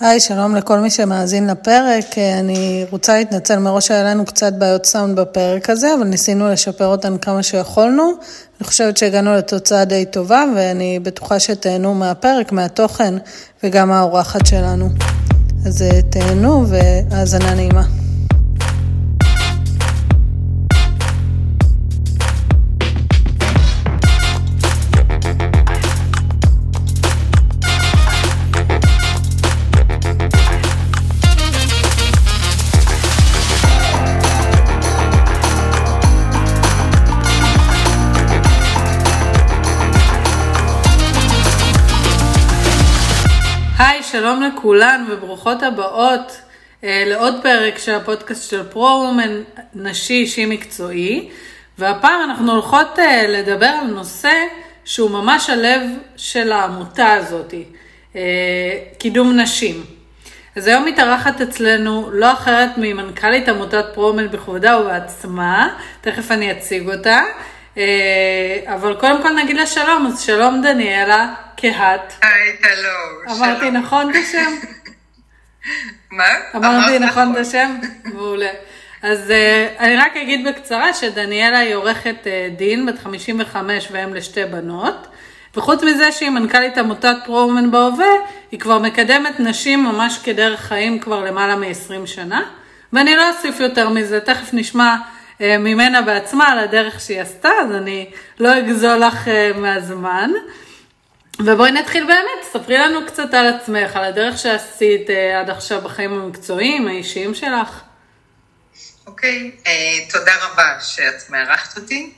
היי, שלום לכל מי שמאזין לפרק. אני רוצה להתנצל מראש שהיה לנו קצת בעיות סאונד בפרק הזה, אבל ניסינו לשפר אותן כמה שיכולנו. אני חושבת שהגענו לתוצאה די טובה, ואני בטוחה שתהנו מהפרק, מהתוכן, וגם האורחת שלנו. אז אה, תהנו והאזנה נעימה. שלום לכולן וברוכות הבאות אה, לעוד פרק של הפודקאסט של פרו-וומן נשי אישי מקצועי, והפעם אנחנו הולכות אה, לדבר על נושא שהוא ממש הלב של העמותה הזאת, אה, קידום נשים. אז היום מתארחת אצלנו לא אחרת ממנכ"לית עמותת פרו-וומן בכבודה ובעצמה, תכף אני אציג אותה. אה, אבל קודם כל נגיד לה שלום, אז שלום דניאלה, כהת. היי, הלו. אמרתי נכון את השם? מה? אמרתי נכון את השם? מעולה. אז uh, אני רק אגיד בקצרה שדניאלה היא עורכת uh, דין, בת 55 ואם לשתי בנות, וחוץ מזה שהיא מנכ"לית עמותת פרו-אומן בהווה, היא כבר מקדמת נשים ממש כדרך חיים כבר למעלה מ-20 שנה, ואני לא אוסיף יותר מזה, תכף נשמע אה, ממנה בעצמה על הדרך שהיא עשתה, אז אני לא אגזול לך אה, מהזמן. ובואי נתחיל באמת, ספרי לנו קצת על עצמך, על הדרך שעשית אה, עד עכשיו בחיים המקצועיים, האישיים שלך. אוקיי, okay, uh, תודה רבה שאת מארחת אותי.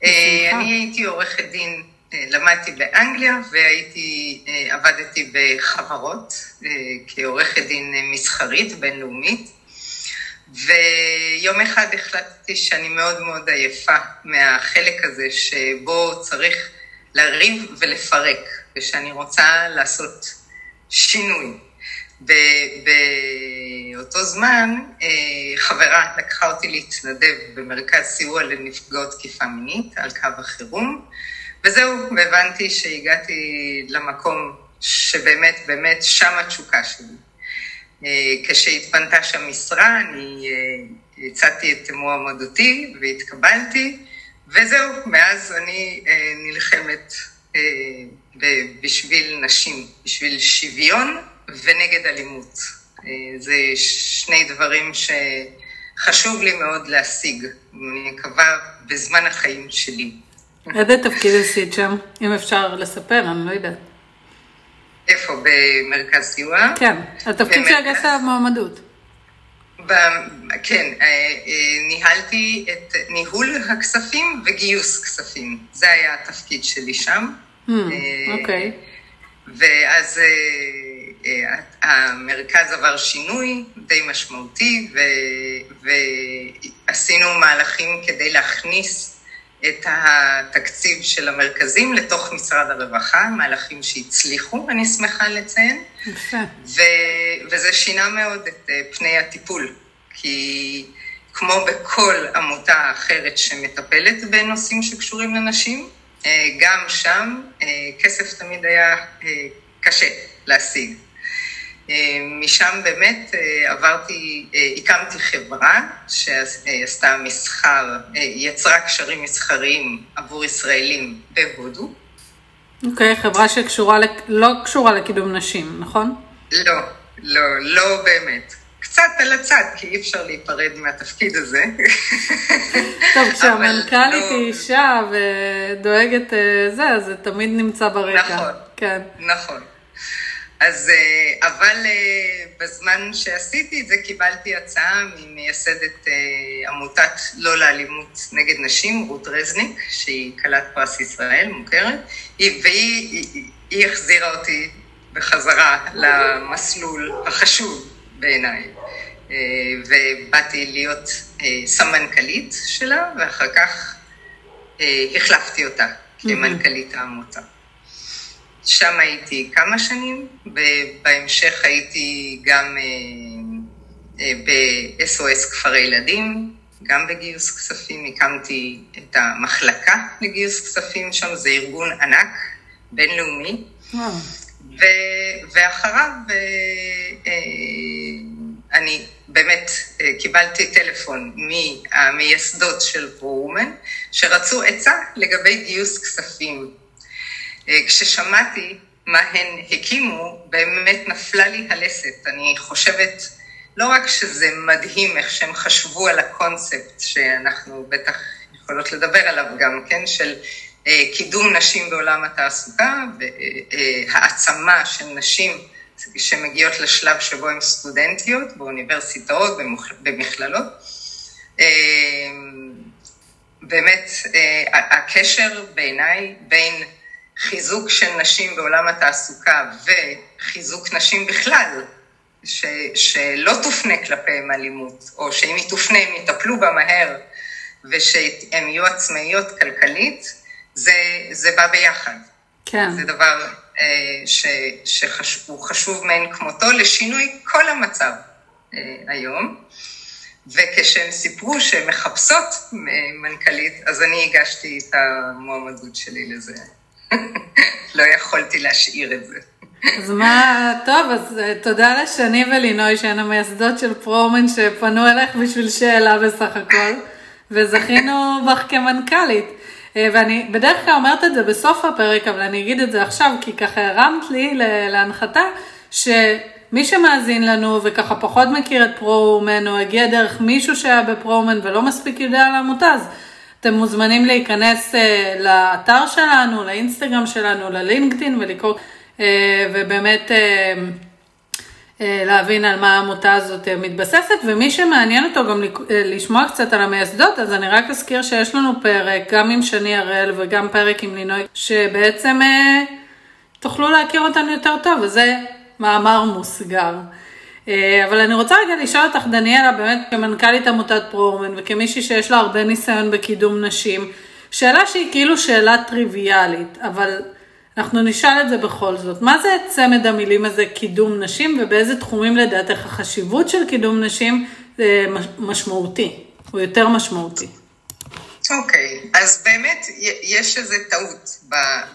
Uh, אני הייתי עורכת דין, uh, למדתי באנגליה והייתי, עבדתי בחברות כעורכת דין מסחרית בינלאומית. ויום אחד החלטתי שאני מאוד מאוד עייפה מהחלק הזה שבו צריך לריב ולפרק, ושאני רוצה לעשות שינוי. באותו זמן אה, חברה לקחה אותי להתנדב במרכז סיוע לנפגעות תקיפה מינית על קו החירום, וזהו, והבנתי שהגעתי למקום שבאמת, באמת, שם התשוקה שלי. אה, כשהתפנתה שם משרה, אני אה, הצעתי את מועמדותי והתקבלתי, וזהו, מאז אני אה, נלחמת בשביל נשים, בשביל שוויון ונגד אלימות. זה שני דברים שחשוב לי מאוד להשיג, אני מקווה, בזמן החיים שלי. איזה תפקיד עשית שם, אם אפשר לספר, אני לא יודעת. איפה? במרכז סיוע? כן, התפקיד שהגשת מועמדות. כן, אה, אה, ניהלתי את ניהול הכספים וגיוס כספים. זה היה התפקיד שלי שם. Hmm, אוקיי. ואז המרכז עבר שינוי די משמעותי, ועשינו מהלכים כדי להכניס את התקציב של המרכזים לתוך משרד הרווחה, מהלכים שהצליחו, אני שמחה לציין. יפה. וזה שינה מאוד את אה, פני הטיפול, כי כמו בכל עמותה אחרת שמטפלת בנושאים שקשורים לנשים, אה, גם שם אה, כסף תמיד היה קשה להשיג. משם באמת אה, עברתי, אה, הקמתי חברה שעשתה מסחר, אה, יצרה קשרים מסחריים עבור ישראלים בהודו. אוקיי, okay, חברה שקשורה, לא קשורה לקידום נשים, נכון? לא, לא, לא באמת. קצת על הצד, כי אי אפשר להיפרד מהתפקיד הזה. טוב, כשהמנכ"לית לא... היא אישה ודואגת זה, זה תמיד נמצא ברקע. נכון, כן. נכון. אז, אה, אבל אה, בזמן שעשיתי את זה קיבלתי הצעה ממייסדת אה, עמותת לא לאלימות נגד נשים, רות רזניק, שהיא כלת פרס ישראל, מוכרת, והיא היא, היא החזירה אותי בחזרה למסלול החשוב בעיניי. ובאתי להיות סמנכ"לית שלה, ואחר כך החלפתי אותה כמנכ"לית העמותה. שם הייתי כמה שנים, ובהמשך הייתי גם אה, אה, ב-SOS כפרי ילדים, גם בגיוס כספים, הקמתי את המחלקה לגיוס כספים שם, זה ארגון ענק, בינלאומי. ו- ואחריו uh, אני באמת קיבלתי טלפון מהמייסדות של פרו-אומן, שרצו עצה לגבי גיוס כספים. כששמעתי מה הן הקימו, באמת נפלה לי הלסת. אני חושבת, לא רק שזה מדהים איך שהם חשבו על הקונספט, שאנחנו בטח יכולות לדבר עליו גם, כן, של אה, קידום נשים בעולם התעסוקה והעצמה של נשים שמגיעות לשלב שבו הן סטודנטיות באוניברסיטאות, במכללות. אה, באמת, אה, הקשר בעיניי בין חיזוק של נשים בעולם התעסוקה וחיזוק נשים בכלל, ש, שלא תופנה כלפיהם אלימות, או שאם היא תופנה הם יטפלו בה מהר ושהן יהיו עצמאיות כלכלית, זה, זה בא ביחד. כן. זה דבר אה, ש, שהוא חשוב מאין כמותו לשינוי כל המצב אה, היום. וכשהן סיפרו שהן מחפשות אה, מנכ"לית, אז אני הגשתי את המועמדות שלי לזה. לא יכולתי להשאיר את זה. אז מה, טוב, אז אה, תודה לשני ולינוי שהן המייסדות של פרומן שפנו אליך בשביל שאלה בסך הכל, וזכינו בך כמנכ"לית. אה, ואני בדרך כלל אומרת את זה בסוף הפרק, אבל אני אגיד את זה עכשיו, כי ככה הרמת לי להנחתה, שמי שמאזין לנו וככה פחות מכיר את פרו-אומן, או הגיע דרך מישהו שהיה בפרו-אומן ולא מספיק יודע על העמותה, אז אתם מוזמנים להיכנס uh, לאתר שלנו, לאינסטגרם שלנו, ללינקדאין ולקרוא, uh, ובאמת uh, uh, להבין על מה העמותה הזאת uh, מתבססת, ומי שמעניין אותו גם uh, לשמוע קצת על המייסדות, אז אני רק אזכיר שיש לנו פרק, גם עם שני הראל וגם פרק עם לינוי, שבעצם uh, תוכלו להכיר אותנו יותר טוב, וזה מאמר מוסגר. אה, אבל אני רוצה רגע לשאול אותך, דניאלה, באמת כמנכ"לית עמותת פרומן וכמישהי שיש לה הרבה ניסיון בקידום נשים, שאלה שהיא כאילו שאלה טריוויאלית, אבל אנחנו נשאל את זה בכל זאת. מה זה צמד המילים הזה קידום נשים, ובאיזה תחומים לדעתך החשיבות של קידום נשים זה משמעותי, או יותר משמעותי? אוקיי, okay, אז באמת יש איזו טעות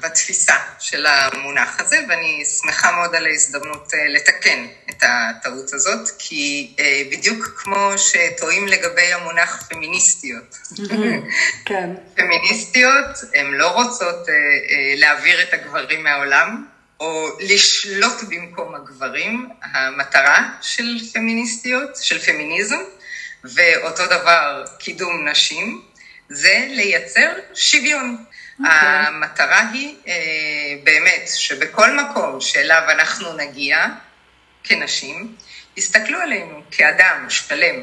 בתפיסה של המונח הזה, ואני שמחה מאוד על ההזדמנות אה, לתקן את הטעות הזאת, כי אה, בדיוק כמו שטועים לגבי המונח פמיניסטיות. כן. פמיניסטיות, הן לא רוצות אה, להעביר את הגברים מהעולם, או לשלוט במקום הגברים, המטרה של פמיניסטיות, של פמיניזם, ואותו דבר קידום נשים. זה לייצר שוויון. Okay. אוקיי. המטרה היא אה, באמת שבכל מקום שאליו אנחנו נגיע כנשים, יסתכלו עלינו כאדם שלם.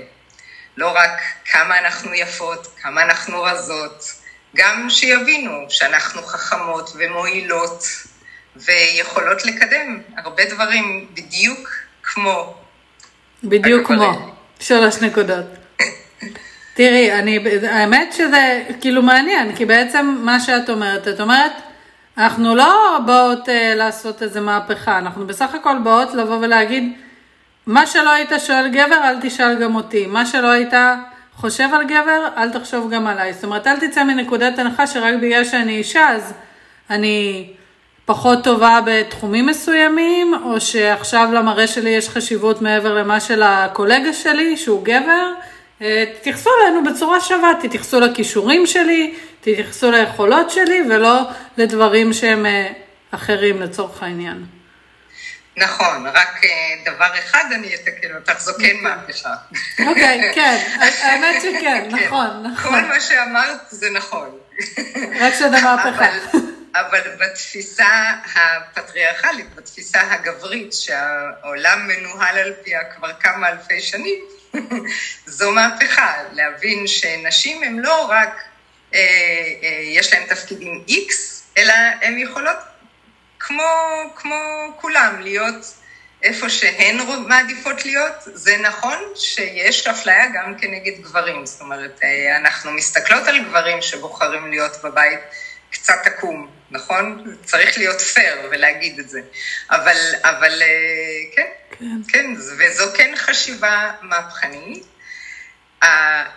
לא רק כמה אנחנו יפות, כמה אנחנו רזות, גם שיבינו שאנחנו חכמות ומועילות ויכולות לקדם הרבה דברים בדיוק כמו... בדיוק כמו, שלוש נקודות. תראי, אני, האמת שזה כאילו מעניין, כי בעצם מה שאת אומרת, את אומרת, אנחנו לא באות אה, לעשות איזה מהפכה, אנחנו בסך הכל באות לבוא ולהגיד, מה שלא היית שואל גבר, אל תשאל גם אותי, מה שלא היית חושב על גבר, אל תחשוב גם עליי. זאת אומרת, אל תצא מנקודת הנחה שרק בגלל שאני אישה, אז אני פחות טובה בתחומים מסוימים, או שעכשיו למראה שלי יש חשיבות מעבר למה של הקולגה שלי, שהוא גבר. אה, תתייחסו אלינו בצורה שווה, תתייחסו לכישורים שלי, תתייחסו ליכולות שלי, ולא לדברים שהם אה, אחרים לצורך העניין. נכון, רק אה, דבר אחד אני אתקן אותך, זו כן מהפכה. אוקיי, כן, האמת שכן, כן. נכון, נכון. כל מה שאמרת זה נכון. רק שזה מהפכה. אבל בתפיסה הפטריארכלית, בתפיסה הגברית, שהעולם מנוהל על פיה כבר כמה אלפי שנים, זו מהפכה, להבין שנשים הן לא רק, אה, אה, יש להן תפקידים X, אלא הן יכולות כמו, כמו כולם להיות איפה שהן מעדיפות להיות. זה נכון שיש אפליה גם כנגד גברים, זאת אומרת, אה, אנחנו מסתכלות על גברים שבוחרים להיות בבית קצת עקום, נכון? צריך להיות פייר ולהגיד את זה. אבל, אבל אה, כן, כן, כן, וזו כן חשיבה מהפכנית.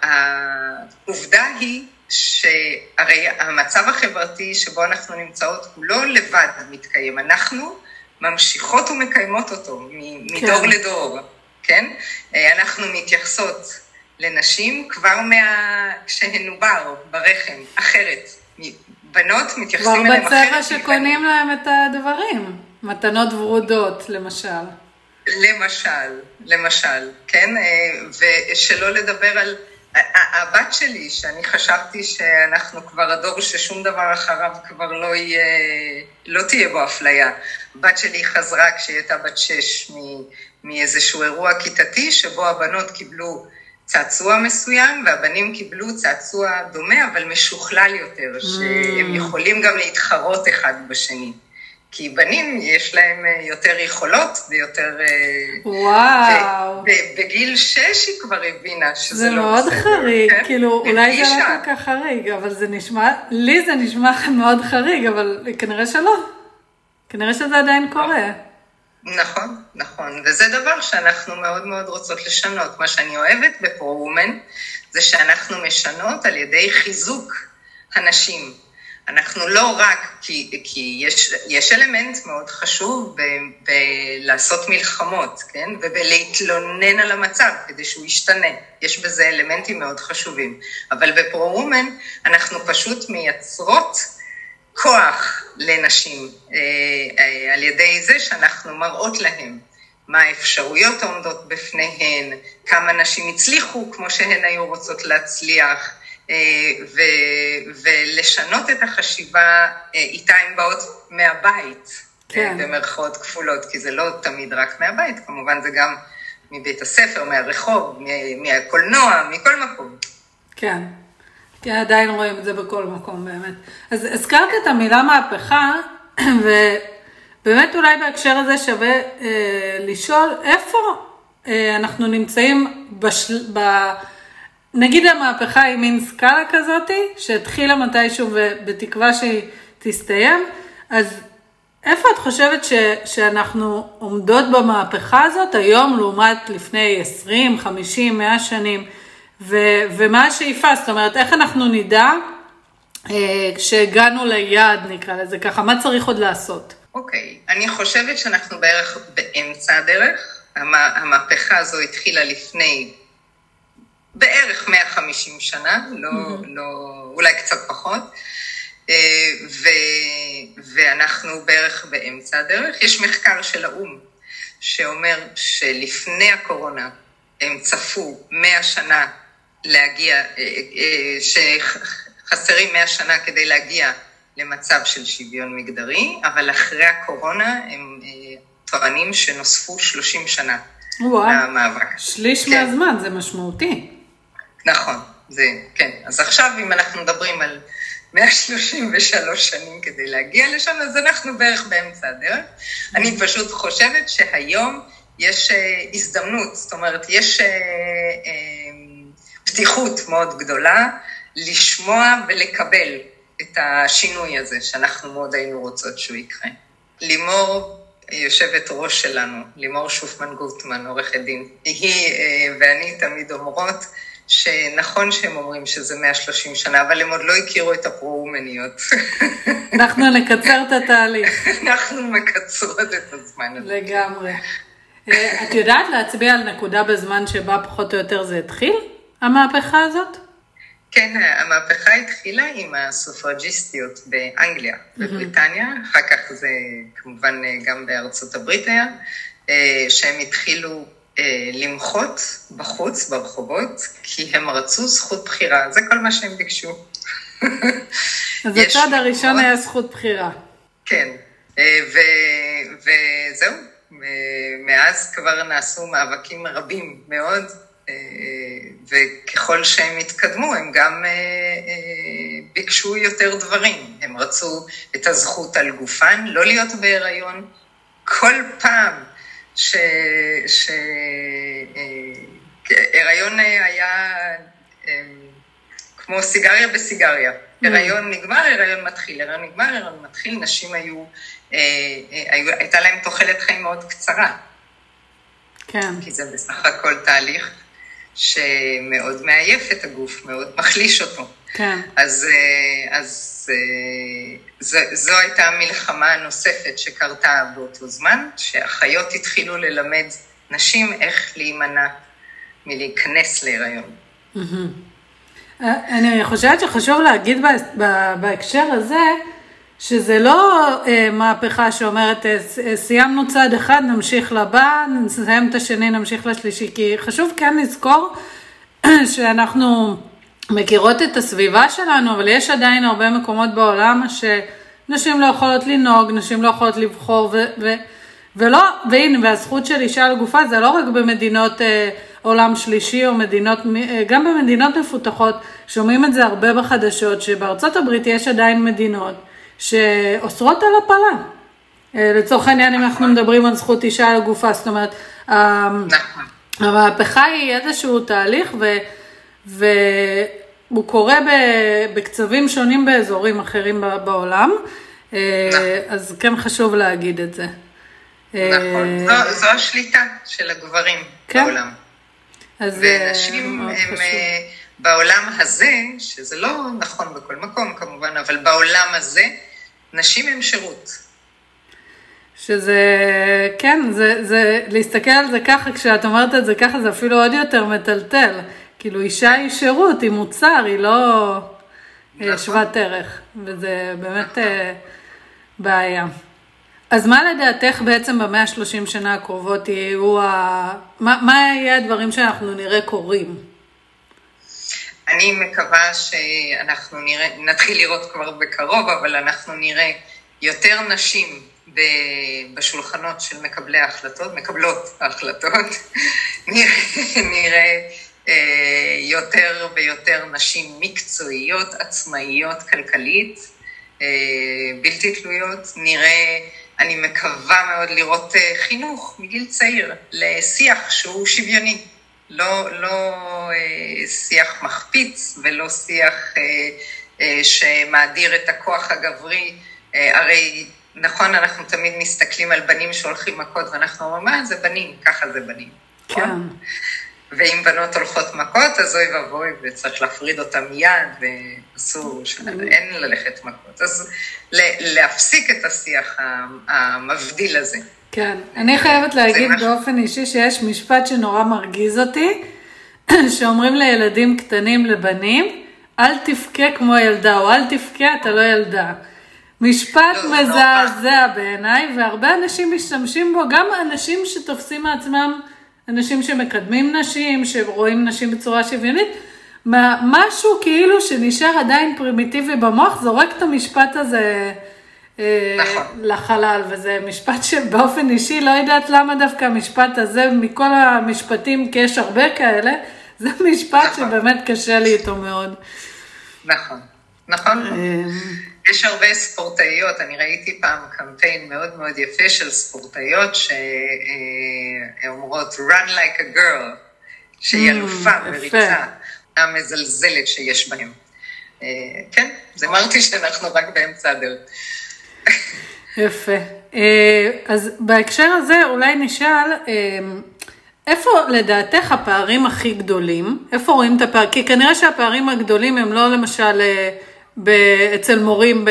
העובדה היא שהרי המצב החברתי שבו אנחנו נמצאות הוא לא לבד מתקיים, אנחנו ממשיכות ומקיימות אותו מדור כן. לדור, כן? אנחנו מתייחסות לנשים כבר מה... כשהן עובר ברחם, אחרת. בנות מתייחסים אליהן אחרת. כבר בצבע שקונים להם את הדברים, מתנות ורודות למשל. למשל, למשל, כן? ושלא לדבר על... הבת שלי, שאני חשבתי שאנחנו כבר הדור ששום דבר אחריו כבר לא יהיה, לא תהיה בו אפליה. בת שלי חזרה כשהיא הייתה בת שש מאיזשהו אירוע כיתתי, שבו הבנות קיבלו צעצוע מסוים, והבנים קיבלו צעצוע דומה, אבל משוכלל יותר, שהם mm. יכולים גם להתחרות אחד בשני. כי בנים יש להם אה, יותר יכולות ויותר... אה, וואו. בגיל שש היא כבר הבינה שזה לא בסדר. זה מאוד חריג, כן? כאילו אולי זה לא כל כך חריג, אבל זה נשמע, לי זה נשמע מאוד חריג, אבל כנראה שלא. כנראה שזה עדיין קורה. נכון, נכון, וזה דבר שאנחנו מאוד מאוד רוצות לשנות. מה שאני אוהבת בפרו-וומן זה שאנחנו משנות על ידי חיזוק הנשים. אנחנו לא רק, כי, כי יש, יש אלמנט מאוד חשוב בלעשות מלחמות, כן? ובלהתלונן על המצב כדי שהוא ישתנה. יש בזה אלמנטים מאוד חשובים. אבל בפרו-וומן אנחנו פשוט מייצרות כוח לנשים אה, אה, על ידי זה שאנחנו מראות להן מה האפשרויות העומדות בפניהן, כמה נשים הצליחו כמו שהן היו רוצות להצליח, ו, ולשנות את החשיבה איתה הן באות מהבית, כן. במרכאות כפולות, כי זה לא תמיד רק מהבית, כמובן זה גם מבית הספר, מהרחוב, מהקולנוע, מכל מקום. כן. כי עדיין רואים את זה בכל מקום באמת. אז הזכרת את המילה מהפכה, ובאמת אולי בהקשר הזה שווה אה, לשאול איפה אה, אנחנו נמצאים, בשל, ב, נגיד המהפכה היא מין סקאלה כזאתי, שהתחילה מתישהו ובתקווה שהיא תסתיים, אז איפה את חושבת ש, שאנחנו עומדות במהפכה הזאת היום לעומת לפני 20, 50, 100 שנים? ו- ומה השאיפה? זאת אומרת, איך אנחנו נדע אה, כשהגענו ליעד, נקרא לזה ככה, מה צריך עוד לעשות? אוקיי, okay. אני חושבת שאנחנו בערך באמצע הדרך. המה, המהפכה הזו התחילה לפני בערך 150 שנה, לא, mm-hmm. לא, אולי קצת פחות. אה, ו, ואנחנו בערך באמצע הדרך. יש מחקר של האו"ם שאומר שלפני הקורונה הם צפו 100 שנה להגיע, אה, אה, שחסרים 100 שנה כדי להגיע למצב של שוויון מגדרי, אבל אחרי הקורונה הם טוענים שנוספו 30 שנה וואו, למאבק. שליש כן. מהזמן, זה משמעותי. נכון, זה, כן. אז עכשיו אם אנחנו מדברים על 133 שנים כדי להגיע לשם, אז אנחנו בערך באמצע הדרך. אני פשוט חושבת שהיום יש הזדמנות, זאת אומרת, יש... פתיחות מאוד גדולה לשמוע ולקבל את השינוי הזה שאנחנו מאוד היינו רוצות שהוא יקרה. לימור, יושבת ראש שלנו, לימור שופמן גוטמן, עורכת דין, היא אה, ואני תמיד אומרות שנכון שהם אומרים שזה 130 שנה, אבל הם עוד לא הכירו את הפרו-אומניות. אנחנו נקצר את התהליך. אנחנו מקצרות את הזמן הזה. לגמרי. אה, את יודעת להצביע על נקודה בזמן שבה פחות או יותר זה התחיל? המהפכה הזאת? כן, המהפכה התחילה עם הסופרג'יסטיות באנגליה, בבריטניה, אחר כך זה כמובן גם בארצות הברית היה, אה, שהם התחילו אה, למחות בחוץ, ברחובות, כי הם רצו זכות בחירה, זה כל מה שהם ביקשו. אז הצעד הראשון היה זכות בחירה. כן, אה, וזהו, מאז כבר נעשו מאבקים רבים מאוד. וככל שהם התקדמו, הם גם אה, אה, ביקשו יותר דברים. הם רצו את הזכות על גופן, לא להיות בהיריון. כל פעם שהיריון אה, היה כמו סיגריה בסיגריה. Mm. הריון נגמר, הריון מתחיל, הריון נגמר, הריון מתחיל, נשים היו, הייתה להם תוחלת חיים מאוד קצרה. כן. כי זה בסך הכל תהליך שמאוד מעייף את הגוף, מאוד מחליש אותו. כן. אז, אה, אז אה, זו, הייתה המלחמה הנוספת שקרתה באותו זמן, שאחיות התחילו ללמד נשים איך להימנע מלהיכנס להיריון. אני חושבת שחשוב להגיד בהקשר הזה, שזה לא אה, מהפכה שאומרת אה, סיימנו צעד אחד, נמשיך לבא, נסיים את השני, נמשיך לשלישי, כי חשוב כן לזכור שאנחנו מכירות את הסביבה שלנו, אבל יש עדיין הרבה מקומות בעולם שנשים לא יכולות לנהוג, נשים לא יכולות לבחור, ו, ו, ולא, והנה, והזכות של אישה על גופה זה לא רק במדינות אה, עולם שלישי או מדינות, אה, גם במדינות מפותחות, שומעים את זה הרבה בחדשות, שבארצות הברית יש עדיין מדינות שאוסרות על הפלה. אה, לצורך העניין, אם אנחנו מדברים על זכות אישה על גופה, זאת אומרת, נכון. המהפכה היא איזשהו תהליך, ו... והוא קורה בקצבים שונים באזורים אחרים בעולם, אה, נכון. אז כן חשוב להגיד את זה. נכון, זו, זו השליטה של הגברים כן. בעולם. אז ונשים הם חשוב. בעולם הזה, שזה לא נכון בכל מקום כמובן, אבל בעולם הזה, נשים הם שירות. שזה, כן, זה, זה, להסתכל על זה ככה, כשאת אומרת את זה ככה, זה אפילו עוד יותר מטלטל. כאילו, אישה היא שירות, היא מוצר, היא לא אה, נכון. שוות ערך, וזה באמת נכון. בעיה. אז מה לדעתך בעצם במאה ה-30 שנה הקרובות יהיו ה... מה, מה יהיה הדברים שאנחנו נראה קורים? אני מקווה שאנחנו נראה, נתחיל לראות כבר בקרוב, אבל אנחנו נראה יותר נשים בשולחנות של מקבלי ההחלטות, מקבלות ההחלטות, נראה, נראה אה, יותר ויותר נשים מקצועיות, עצמאיות כלכלית, אה, בלתי תלויות, נראה, אני מקווה מאוד לראות אה, חינוך מגיל צעיר לשיח שהוא שוויוני. לא, לא אה, שיח מחפיץ ולא שיח אה, אה, שמאדיר את הכוח הגברי. אה, הרי נכון, אנחנו תמיד מסתכלים על בנים שהולכים מכות ואנחנו אומרים, מה זה בנים? ככה זה בנים. כן. נכון? ואם בנות הולכות מכות, אז אוי ואבוי, וצריך להפריד אותן מיד, ואסור, אין ללכת מכות. אז להפסיק את השיח המבדיל הזה. כן, אני חייבת להגיד באופן אישי שיש משפט שנורא מרגיז אותי, שאומרים לילדים קטנים, לבנים, אל תבכה כמו ילדה, או אל תבכה, אתה לא ילדה. משפט לא, מזעזע בעיניי, והרבה אנשים משתמשים בו, גם אנשים שתופסים מעצמם, אנשים שמקדמים נשים, שרואים נשים בצורה שוויונית, משהו כאילו שנשאר עדיין פרימיטיבי במוח, זורק את המשפט הזה אה, נכון. לחלל, וזה משפט שבאופן אישי לא יודעת למה דווקא המשפט הזה, מכל המשפטים, כי יש הרבה כאלה, זה משפט נכון. שבאמת קשה לי איתו מאוד. נכון, נכון. אה, יש הרבה ספורטאיות, אני ראיתי פעם קמפיין מאוד מאוד יפה של ספורטאיות שאומרות run like a girl, שהיא mm, אלופה בריצה, המזלזלת שיש בהם. אה, כן, זה אמרתי שאנחנו רק באמצע הדרך. יפה. אה, אז בהקשר הזה אולי נשאל, אה, איפה לדעתך הפערים הכי גדולים? איפה רואים את הפערים? כי כנראה שהפערים הגדולים הם לא למשל אה, אצל מורים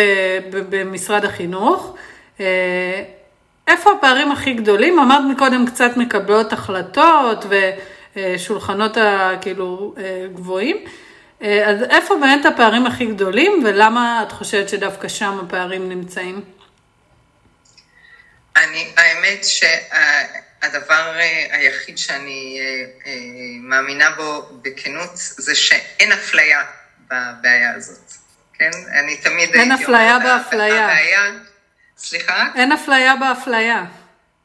במשרד החינוך. איפה הפערים הכי גדולים? אמרת מקודם קצת מקבלות החלטות ושולחנות הכאילו גבוהים. אז איפה באמת הפערים הכי גדולים ולמה את חושבת שדווקא שם הפערים נמצאים? אני, האמת שהדבר אה, היחיד שאני אה, אה, מאמינה בו בכנות זה שאין אפליה בבעיה הזאת, כן? אני תמיד אין אפליה באפליה. הבעיה, סליחה? אין אפליה באפליה.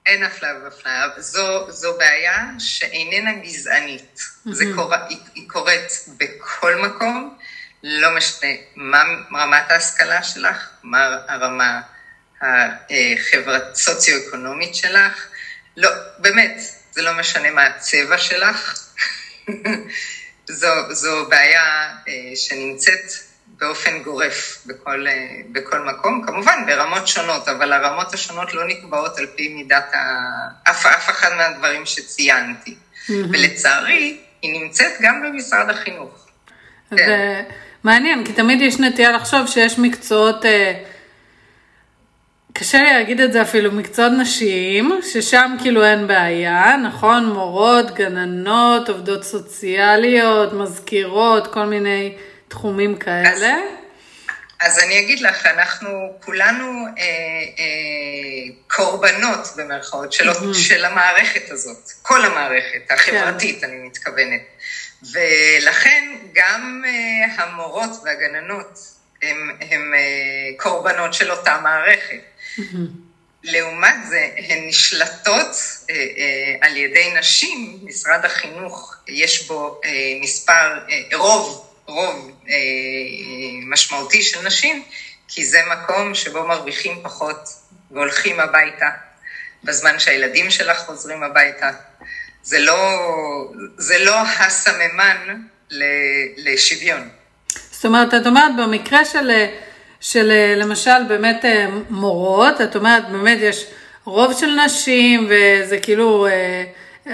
אין אפליה באפליה. זו, זו בעיה שאיננה גזענית. Mm-hmm. זה קורה, היא, היא קורית בכל מקום, לא משנה מה רמת ההשכלה שלך, מה הרמה החברת סוציו-אקונומית שלך. לא, באמת, זה לא משנה מה הצבע שלך. זו, זו בעיה אה, שנמצאת באופן גורף בכל, אה, בכל מקום, כמובן ברמות שונות, אבל הרמות השונות לא נקבעות על פי מידת ה... אף, אף אחד מהדברים שציינתי. Mm-hmm. ולצערי, היא נמצאת גם במשרד החינוך. זה כן. מעניין, כי תמיד יש נטייה לחשוב שיש מקצועות... אה... קשה לי להגיד את זה אפילו, מקצועות נשיים, ששם כאילו אין בעיה, נכון? מורות, גננות, עובדות סוציאליות, מזכירות, כל מיני תחומים כאלה. אז, אז אני אגיד לך, אנחנו כולנו אה, אה, קורבנות במרכאות של, mm-hmm. של המערכת הזאת, כל המערכת החברתית, כן. אני מתכוונת. ולכן גם אה, המורות והגננות הם אה, קורבנות של אותה מערכת. לעומת זה, הן נשלטות אה, על ידי נשים, משרד החינוך, יש בו מספר, רוב, רוב משמעותי של נשים, כי זה מקום שבו מרוויחים פחות והולכים הביתה בזמן שהילדים שלך חוזרים הביתה. זה לא, זה לא הסממן לשוויון. זאת אומרת, את אומרת במקרה של, של למשל באמת אה, מורות, את אומרת באמת יש רוב של נשים וזה כאילו אה,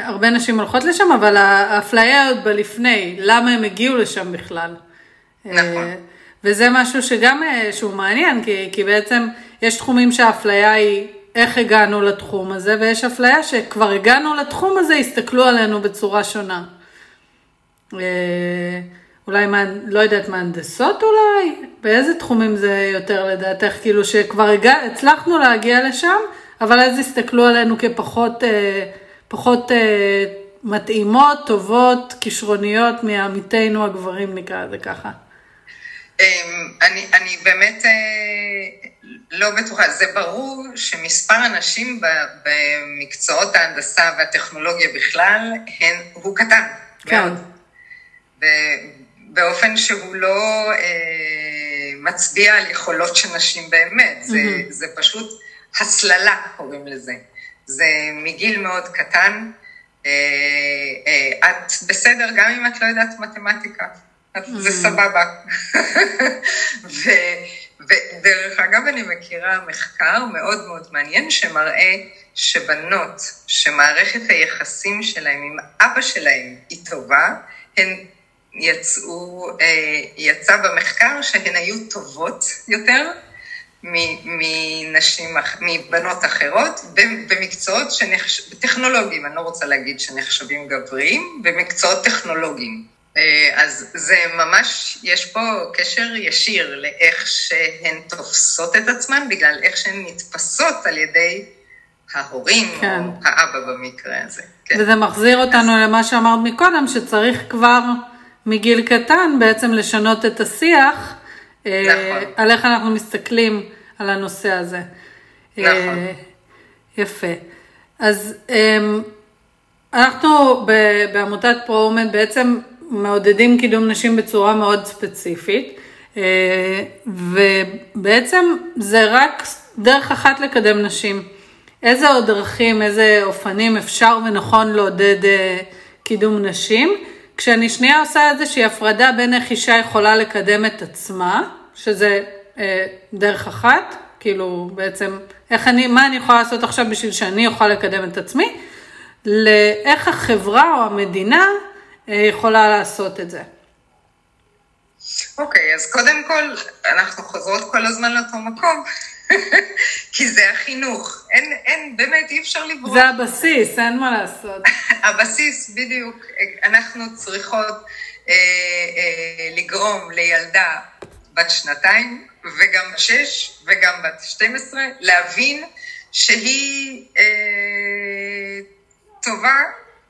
הרבה נשים הולכות לשם, אבל האפליה עוד בלפני, למה הם הגיעו לשם בכלל. נכון. אה, וזה משהו שגם שהוא מעניין, כי, כי בעצם יש תחומים שהאפליה היא איך הגענו לתחום הזה, ויש אפליה שכבר הגענו לתחום הזה, הסתכלו עלינו בצורה שונה. אולי, מה, לא יודעת, מהנדסות אולי? באיזה תחומים זה יותר לדעתך? כאילו שכבר הגע, הצלחנו להגיע לשם, אבל אז הסתכלו עלינו כפחות אה, פחות, אה, מתאימות, טובות, כישרוניות מעמיתינו הגברים, נקרא לזה ככה. אמ, אני, אני באמת אה, לא בטוחה, זה ברור שמספר הנשים במקצועות ההנדסה והטכנולוגיה בכלל הן, הוא קטן כן. מאוד. באופן שהוא לא אה, מצביע על יכולות של נשים באמת, זה, mm-hmm. זה פשוט הסללה קוראים לזה. זה מגיל מאוד קטן, אה, אה, את בסדר גם אם את לא יודעת מתמטיקה. זה סבבה. ו, ודרך אגב אני מכירה מחקר מאוד מאוד מעניין שמראה שבנות שמערכת היחסים שלהם עם אבא שלהם היא טובה, הן יצאו, אה, יצא במחקר שהן היו טובות יותר מנשים, מבנות אחרות במקצועות שנחש... טכנולוגיים, אני לא רוצה להגיד שנחשבים גבריים, במקצועות טכנולוגיים. אה, אז זה ממש, יש פה קשר ישיר לאיך שהן תופסות את עצמן, בגלל איך שהן נתפסות על ידי ההורים, כן. או האבא במקרה הזה. כן. וזה מחזיר אותנו אז... למה שאמרת מקודם, שצריך כבר... מגיל קטן בעצם לשנות את השיח, אה, נכון. על איך אנחנו מסתכלים על הנושא הזה. נכון. אה, יפה. אז אמ, אנחנו בעמותת פרו-אומן בעצם מעודדים קידום נשים בצורה מאוד ספציפית, אה, ובעצם זה רק דרך אחת לקדם נשים. איזה עוד דרכים, איזה אופנים אפשר ונכון לעודד קידום נשים? כשאני שנייה עושה איזושהי הפרדה בין איך אישה יכולה לקדם את עצמה, שזה אה, דרך אחת, כאילו בעצם, איך אני, מה אני יכולה לעשות עכשיו בשביל שאני אוכל לקדם את עצמי, לאיך החברה או המדינה אה, יכולה לעשות את זה. אוקיי, okay, אז קודם כל, אנחנו חוזרות כל הזמן לאותו מקום. כי זה החינוך. אין, אין, באמת, אי אפשר לברוח. זה הבסיס, אין מה לעשות. הבסיס, בדיוק. אנחנו צריכות אה, אה, לגרום לילדה בת שנתיים, וגם בת שש, וגם בת 12, להבין שהיא אה, טובה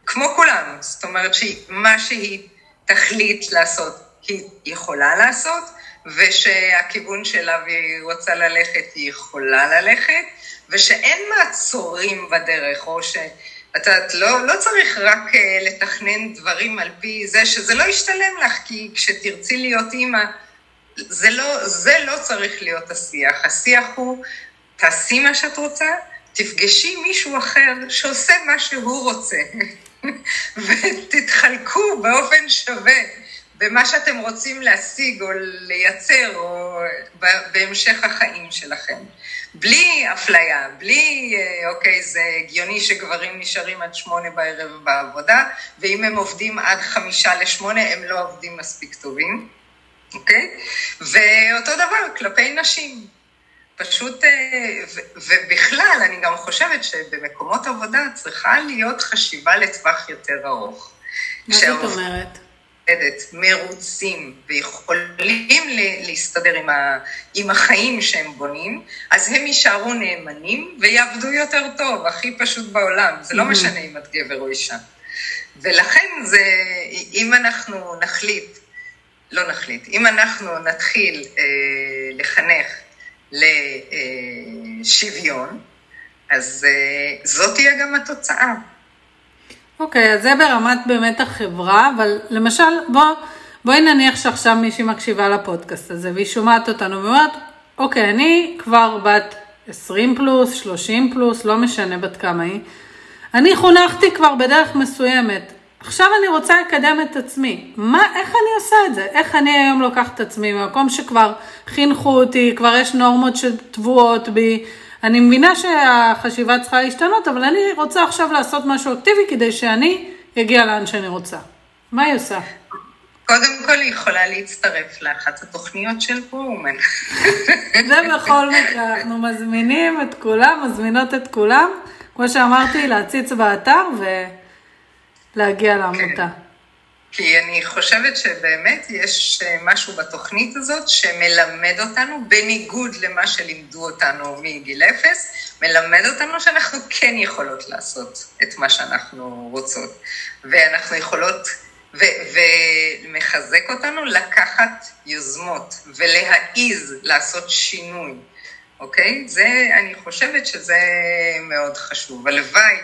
כמו כולנו. זאת אומרת, שמה שהיא תחליט לעשות, היא יכולה לעשות, ושהכיוון שלה והיא רוצה ללכת, היא יכולה ללכת, ושאין מעצורים בדרך, או ש... את יודעת, לא, לא צריך רק uh, לתכנן דברים על פי זה שזה לא ישתלם לך, כי כשתרצי להיות אימא, זה לא, זה לא צריך להיות השיח. השיח הוא, תעשי מה שאת רוצה, תפגשי מישהו אחר שעושה מה שהוא רוצה, ותתחלקו באופן שווה. במה שאתם רוצים להשיג או לייצר או בהמשך החיים שלכם. בלי אפליה, בלי, אה, אוקיי, זה הגיוני שגברים נשארים עד שמונה בערב בעבודה, ואם הם עובדים עד חמישה לשמונה, הם לא עובדים מספיק טובים, אוקיי? ואותו דבר כלפי נשים. פשוט, ובכלל, אני גם חושבת שבמקומות עבודה צריכה להיות חשיבה לטווח יותר ארוך. מה זאת אומרת? מרוצים ויכולים להסתדר עם, ה, עם החיים שהם בונים, אז הם יישארו נאמנים ויעבדו יותר טוב, הכי פשוט בעולם. זה לא משנה אם את גבר או אישה. ולכן זה, אם אנחנו נחליט, לא נחליט, אם אנחנו נתחיל אה, לחנך לשוויון, אז אה, זאת תהיה גם התוצאה. אוקיי, אז זה ברמת באמת החברה, אבל למשל, בוא, בואי נניח שעכשיו מישהי מקשיבה לפודקאסט הזה, והיא שומעת אותנו ואומרת, אוקיי, אני כבר בת 20 פלוס, 30 פלוס, לא משנה בת כמה היא, אני חונכתי כבר בדרך מסוימת, עכשיו אני רוצה לקדם את עצמי. מה, איך אני עושה את זה? איך אני היום לוקחת את עצמי במקום שכבר חינכו אותי, כבר יש נורמות שטבועות בי, אני מבינה שהחשיבה צריכה להשתנות, אבל אני רוצה עכשיו לעשות משהו אקטיבי כדי שאני אגיע לאן שאני רוצה. מה היא עושה? קודם כל היא יכולה להצטרף לאחת התוכניות של פרומן. זה בכל מקרה, אנחנו מזמינים את כולם, מזמינות את כולם, כמו שאמרתי, להציץ באתר ולהגיע לעמותה. כן. כי אני חושבת שבאמת יש אה, משהו בתוכנית הזאת שמלמד אותנו, בניגוד למה שלימדו אותנו מגיל אפס, מלמד אותנו שאנחנו כן יכולות לעשות את מה שאנחנו רוצות. ואנחנו יכולות, ו- ומחזק אותנו לקחת יוזמות ולהעיז לעשות שינוי, אוקיי? זה, אני חושבת שזה מאוד חשוב. הלוואי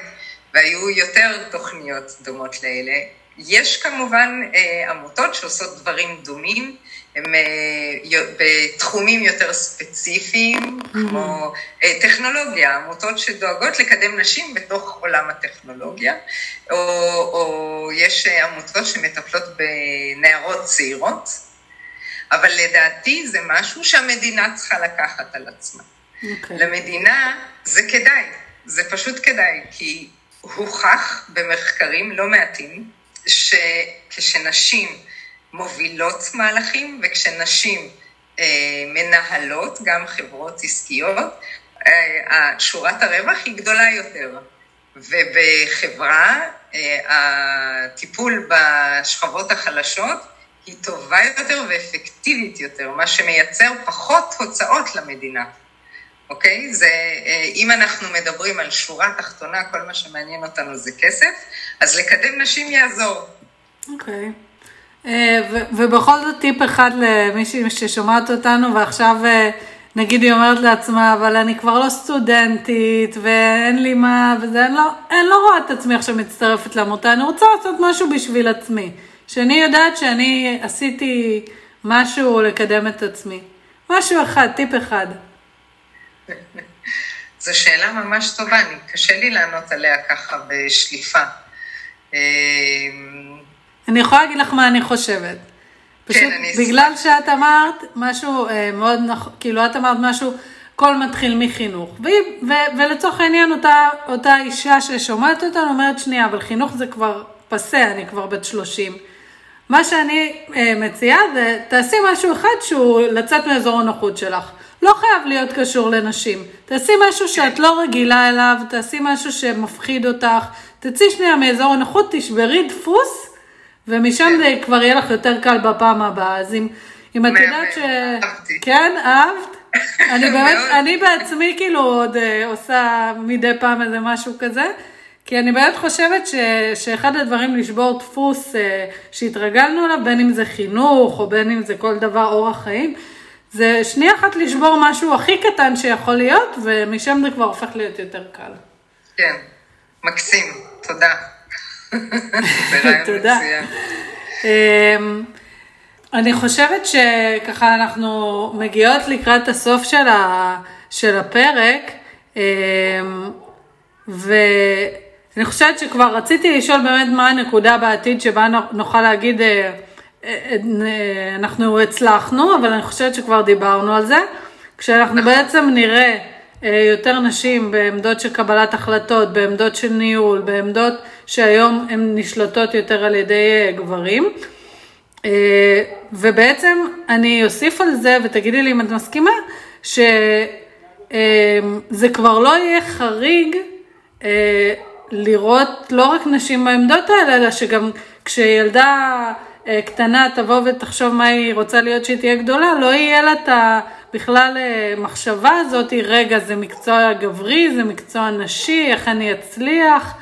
והיו יותר תוכניות דומות לאלה. יש כמובן אה, עמותות שעושות דברים דומים, הם אה, בתחומים יותר ספציפיים, mm-hmm. כמו אה, טכנולוגיה, עמותות שדואגות לקדם נשים בתוך עולם הטכנולוגיה, או, או יש עמותות שמטפלות בנערות צעירות, אבל לדעתי זה משהו שהמדינה צריכה לקחת על עצמה. Okay. אוקיי. למדינה זה כדאי, זה פשוט כדאי, כי הוכח במחקרים לא מעטים, שכשנשים מובילות מהלכים וכשנשים אה, מנהלות, גם חברות עסקיות, אה, שורת הרווח היא גדולה יותר. ובחברה אה, הטיפול בשכבות החלשות היא טובה יותר ואפקטיבית יותר, מה שמייצר פחות הוצאות למדינה. אוקיי? זה, אה, אם אנחנו מדברים על שורה תחתונה, כל מה שמעניין אותנו זה כסף, אז לקדם נשים יעזור. אוקיי. אה, ובכל זאת טיפ אחד למישהי ששומעת אותנו ועכשיו אה, נגיד היא אומרת לעצמה, אבל אני כבר לא סטודנטית ואין לי מה, וזה, אני לא, אני לא רואה את עצמי עכשיו מצטרפת לעמותה, אני רוצה לעשות משהו בשביל עצמי. שאני יודעת שאני עשיתי משהו לקדם את עצמי. משהו אחד, טיפ אחד. זו שאלה ממש טובה, אני, קשה לי לענות עליה ככה בשליפה. אמ, אני יכולה להגיד לך מה אני חושבת. כן, פשוט כן, בגלל אני... שאת אמרת משהו אה, מאוד נכון, כאילו את אמרת משהו, הכל מתחיל מחינוך. ו, ו, ולצורך העניין אותה, אותה אישה ששומעת אותנו אומרת, שנייה, אבל חינוך זה כבר פסה, אני כבר בת 30. מה שאני אה, מציעה זה, תעשי משהו אחד שהוא לצאת מאזור הנוחות שלך. לא חייב להיות קשור לנשים. תעשי משהו שאת לא רגילה אליו, תעשי משהו שמפחיד אותך, תצאי שנייה מאזור הנוחות, תשברי דפוס, ומשם זה כבר יהיה לך יותר קל בפעם הבאה. אז אם, אם את יודעת ש... כן, אהבת? אני באמת, אני בעצמי כאילו עוד uh, עושה מדי פעם איזה משהו כזה, כי אני באמת חושבת ש, שאחד הדברים לשבור דפוס uh, שהתרגלנו אליו, בין אם זה חינוך או בין אם זה כל דבר אורח חיים, זה שנייה אחת לשבור משהו הכי קטן שיכול להיות, ומשם זה כבר הופך להיות יותר קל. כן, מקסים, תודה. תודה. אמ, אני חושבת שככה אנחנו מגיעות לקראת הסוף של, ה, של הפרק, אמ, ואני חושבת שכבר רציתי לשאול באמת מה הנקודה בעתיד שבה נוכל להגיד אה, אנחנו הצלחנו, אבל אני חושבת שכבר דיברנו על זה. כשאנחנו. בעצם נראה אה, יותר נשים בעמדות של קבלת החלטות, בעמדות של ניהול, בעמדות שהיום הן נשלטות יותר על ידי אה, גברים. אה, ובעצם אני אוסיף על זה, ותגידי לי אם את מסכימה, ש... זה כבר לא יהיה חריג לראות לא רק נשים בעמדות האלה, אלא שגם כשילדה קטנה תבוא ותחשוב מה היא רוצה להיות שהיא תהיה גדולה, לא יהיה לה את בכלל מחשבה הזאת, רגע, זה מקצוע גברי, זה מקצוע נשי, איך אני אצליח.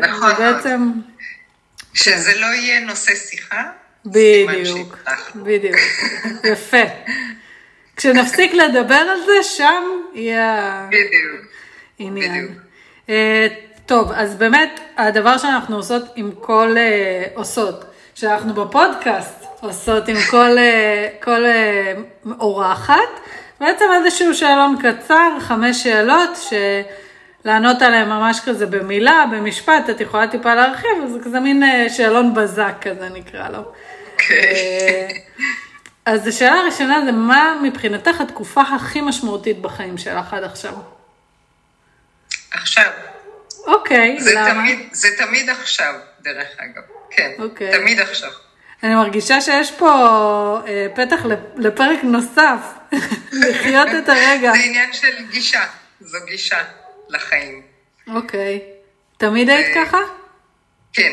נכון. ובעצם... שזה לא יהיה נושא שיחה, בדיוק, בדיוק, יפה. כשנפסיק לדבר על זה, שם יהיה העניין. בדיוק. טוב, אז באמת, הדבר שאנחנו עושות עם כל, עושות, שאנחנו בפודקאסט עושות עם כל, uh, כל uh, אורחת, בעצם איזשהו שאלון קצר, חמש שאלות, שלענות עליהן ממש כזה במילה, במשפט, את יכולה טיפה להרחיב, זה כזה מין שאלון בזק כזה נקרא לו. אוקיי. אז השאלה הראשונה זה מה מבחינתך התקופה הכי משמעותית בחיים שלך עד עכשיו? עכשיו. אוקיי, זה למה? תמיד, זה תמיד עכשיו, דרך אגב. כן, אוקיי. תמיד עכשיו. אני מרגישה שיש פה אה, פתח לפרק נוסף, לחיות את הרגע. זה עניין של גישה, זו גישה לחיים. אוקיי. תמיד היית ככה? כן.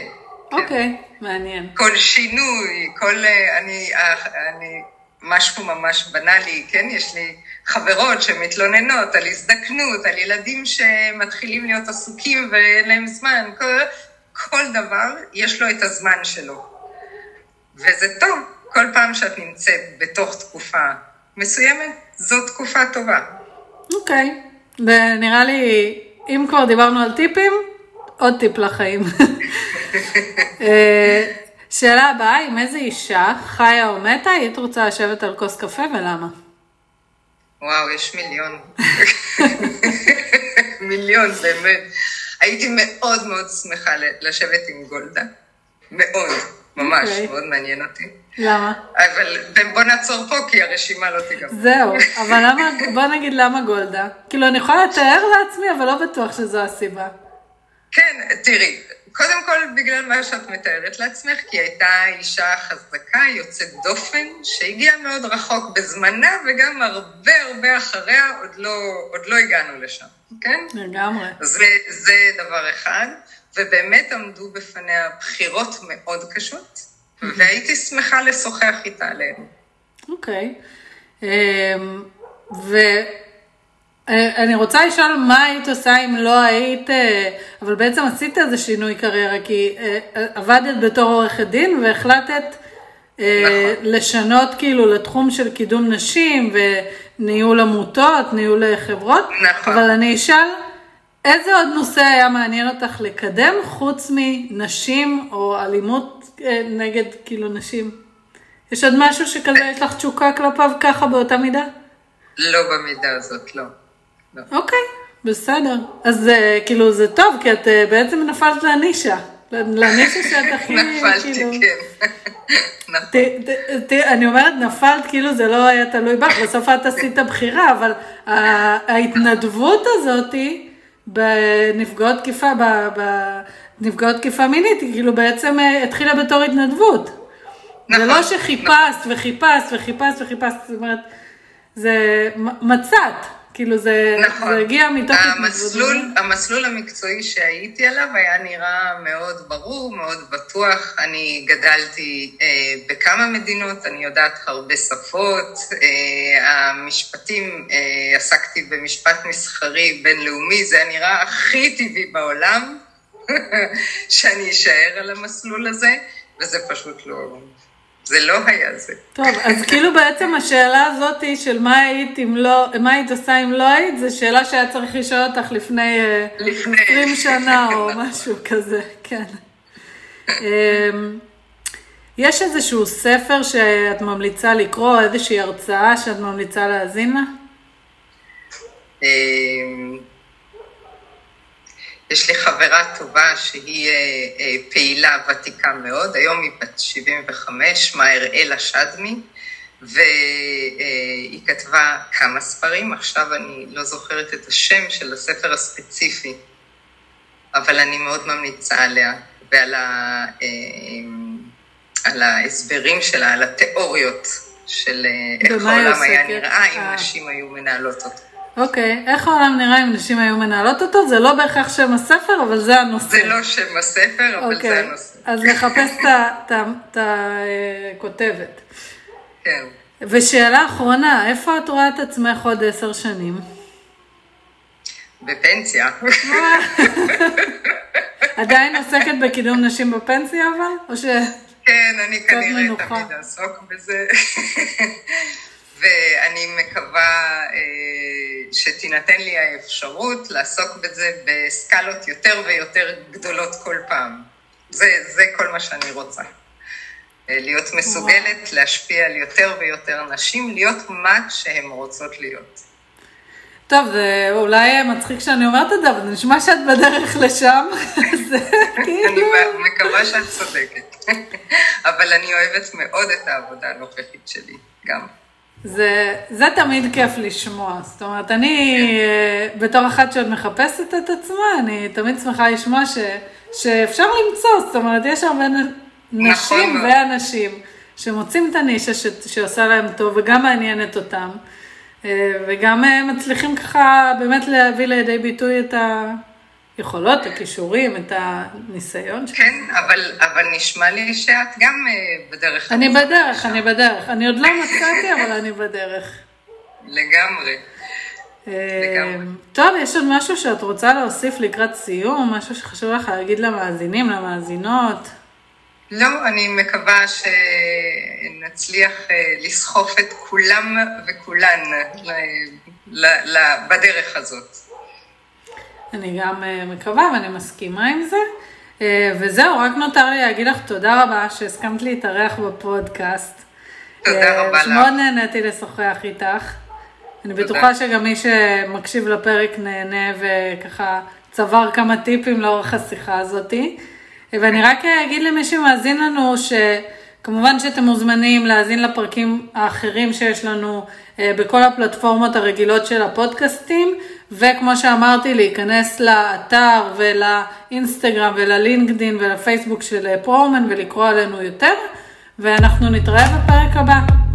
אוקיי, מעניין. כל שינוי, כל... אה, אני, אה, אני... משהו ממש בנאלי, כן? יש לי חברות שמתלוננות על הזדקנות, על ילדים שמתחילים להיות עסוקים ואין להם זמן. כל, כל דבר, יש לו את הזמן שלו. וזה טוב, כל פעם שאת נמצאת בתוך תקופה מסוימת, זו תקופה טובה. אוקיי, okay. ונראה לי, אם כבר דיברנו על טיפים, עוד טיפ לחיים. אה, שאלה הבאה, עם איזה אישה, חיה או מתה, היית רוצה לשבת על כוס קפה ולמה? וואו, יש מיליון. מיליון, באמת. הייתי מאוד מאוד שמחה לשבת עם גולדה. מאוד, ממש, okay. אוקיי. מאוד מעניין אותי. למה? אבל בוא נעצור פה, כי הרשימה לא תיגמר. זהו, אבל למה, בוא נגיד למה גולדה. כאילו, אני יכולה לתאר לעצמי, אבל לא בטוח שזו הסיבה. כן, תראי, קודם כל בגלל מה שאת מתארת לעצמך, כי הייתה אישה חזקה, יוצאת דופן, שהגיעה מאוד רחוק בזמנה, וגם הרבה הרבה אחריה עוד לא, עוד לא הגענו לשם, כן? לגמרי. זה, זה דבר אחד, ובאמת עמדו בפניה בחירות מאוד קשות, והייתי שמחה לשוחח איתה עליהן. אוקיי. Okay. אמ, ו... אה, אני רוצה לשאול מה היית עושה אם לא היית, אה, אבל בעצם עשית איזה שינוי קריירה, כי אה, עבדת בתור עורכת דין והחלטת נכון. לשנות כאילו לתחום של קידום נשים וניהול עמותות, ניהול חברות, נכון. אבל אני אשאל, איזה עוד נושא היה מעניין אותך לקדם חוץ מנשים או אלימות נגד כאילו נשים? יש עוד משהו שכזה יש לך תשוקה כלפיו ככה באותה מידה? לא במידה הזאת, לא. לא. אוקיי, בסדר. אז אה, כאילו זה טוב, כי את אה, בעצם נפלת לנישה. לנישה שאת הכי, נפלתי, כאילו... כן. נכון. אני אומרת נפלת, כאילו זה לא היה תלוי בך, בסוף את עשית בחירה, אבל ההתנדבות הזאתי בנפגעות תקיפה, בנפגעות תקיפה מינית, היא כאילו בעצם אה, התחילה בתור התנדבות. נכון. זה לא נכון. שחיפשת וחיפשת וחיפשת וחיפשת, זאת אומרת, זה מצאת. כאילו זה, נכון. זה הגיע מתוך המסלול, המסלול המקצועי שהייתי עליו היה נראה מאוד ברור, מאוד בטוח. אני גדלתי אה, בכמה מדינות, אני יודעת הרבה שפות. אה, המשפטים, אה, עסקתי במשפט מסחרי בינלאומי, זה היה נראה הכי טבעי בעולם, שאני אשאר על המסלול הזה, וזה פשוט לא, זה לא היה זה. טוב, אז כאילו בעצם השאלה הזאת של מה היית אם לא, מה היית עושה אם לא היית, זו שאלה שהיה צריך לשאול אותך לפני, אה, לפני. 20 שנה או משהו כזה, כן. אמ, יש איזשהו ספר שאת ממליצה לקרוא, איזושהי הרצאה שאת ממליצה להאזין לה? יש לי חברה טובה שהיא אה, אה, פעילה ותיקה מאוד, היום היא בת 75, שמה אראלה שדמי, והיא כתבה כמה ספרים, עכשיו אני לא זוכרת את השם של הספר הספציפי, אבל אני מאוד ממליצה עליה ועל ה, אה, על ההסברים שלה, על התיאוריות של איך העולם היה נראה אם נשים היו מנהלות אותו. אוקיי, איך העולם נראה אם נשים היו מנהלות אותו? זה לא בהכרח שם הספר, אבל זה הנושא. זה לא שם הספר, אבל אוקיי, זה הנושא. אז לחפש את הכותבת. כן. ושאלה אחרונה, איפה את רואה את עצמך עוד עשר שנים? בפנסיה. עדיין עוסקת בקידום נשים בפנסיה אבל? או ש... כן, אני כנראה מנוחה. תמיד אעסוק בזה. ואני מקווה אה, שתינתן לי האפשרות לעסוק בזה בסקלות יותר ויותר גדולות כל פעם. זה, זה כל מה שאני רוצה. אה, להיות מסוגלת להשפיע על יותר ויותר נשים, להיות מה שהן רוצות להיות. טוב, זה אולי מצחיק שאני אומרת את זה, אבל זה נשמע שאת בדרך לשם. אני כאילו... מקווה שאת צודקת. אבל אני אוהבת מאוד את העבודה הנוכחית שלי, גם. זה, זה תמיד כיף לשמוע, זאת אומרת, אני אה, בתור אחת שעוד מחפשת את עצמה, אני תמיד שמחה לשמוע ש, שאפשר למצוא, זאת אומרת, יש הרבה נכון נשים מאוד. ואנשים שמוצאים את הנישה ש, שעושה להם טוב וגם מעניינת אותם, אה, וגם אה, מצליחים ככה באמת להביא לידי ביטוי את היכולות, הכישורים, את הניסיון שלהם. כן, אבל, אבל נשמע לי שאת גם אה, בדרך. אני בדרך. אני בדרך. אני עוד לא מצאתי, אבל אני בדרך. לגמרי. אה, לגמרי. טוב, יש עוד משהו שאת רוצה להוסיף לקראת סיום? משהו שחשוב לך להגיד למאזינים, למאזינות? לא, אני מקווה שנצליח אה, לסחוף את כולם וכולן ל, בדרך הזאת. אני גם אה, מקווה ואני מסכימה עם זה. אה, וזהו, רק נותר לי להגיד לך תודה רבה שהסכמת להתארח בפודקאסט. תודה אה, רבה לך. שמאוד נהניתי לשוחח איתך. אני בטוחה שגם מי שמקשיב לפרק נהנה וככה צבר כמה טיפים לאורך השיחה הזאתי. ואני רק אגיד למי שמאזין לנו שכמובן שאתם מוזמנים להאזין לפרקים האחרים שיש לנו בכל הפלטפורמות הרגילות של הפודקאסטים, וכמו שאמרתי, להיכנס לאתר ולאינסטגרם וללינקדין ולפייסבוק של פרומן ולקרוא עלינו יותר, ואנחנו נתראה בפרק הבא.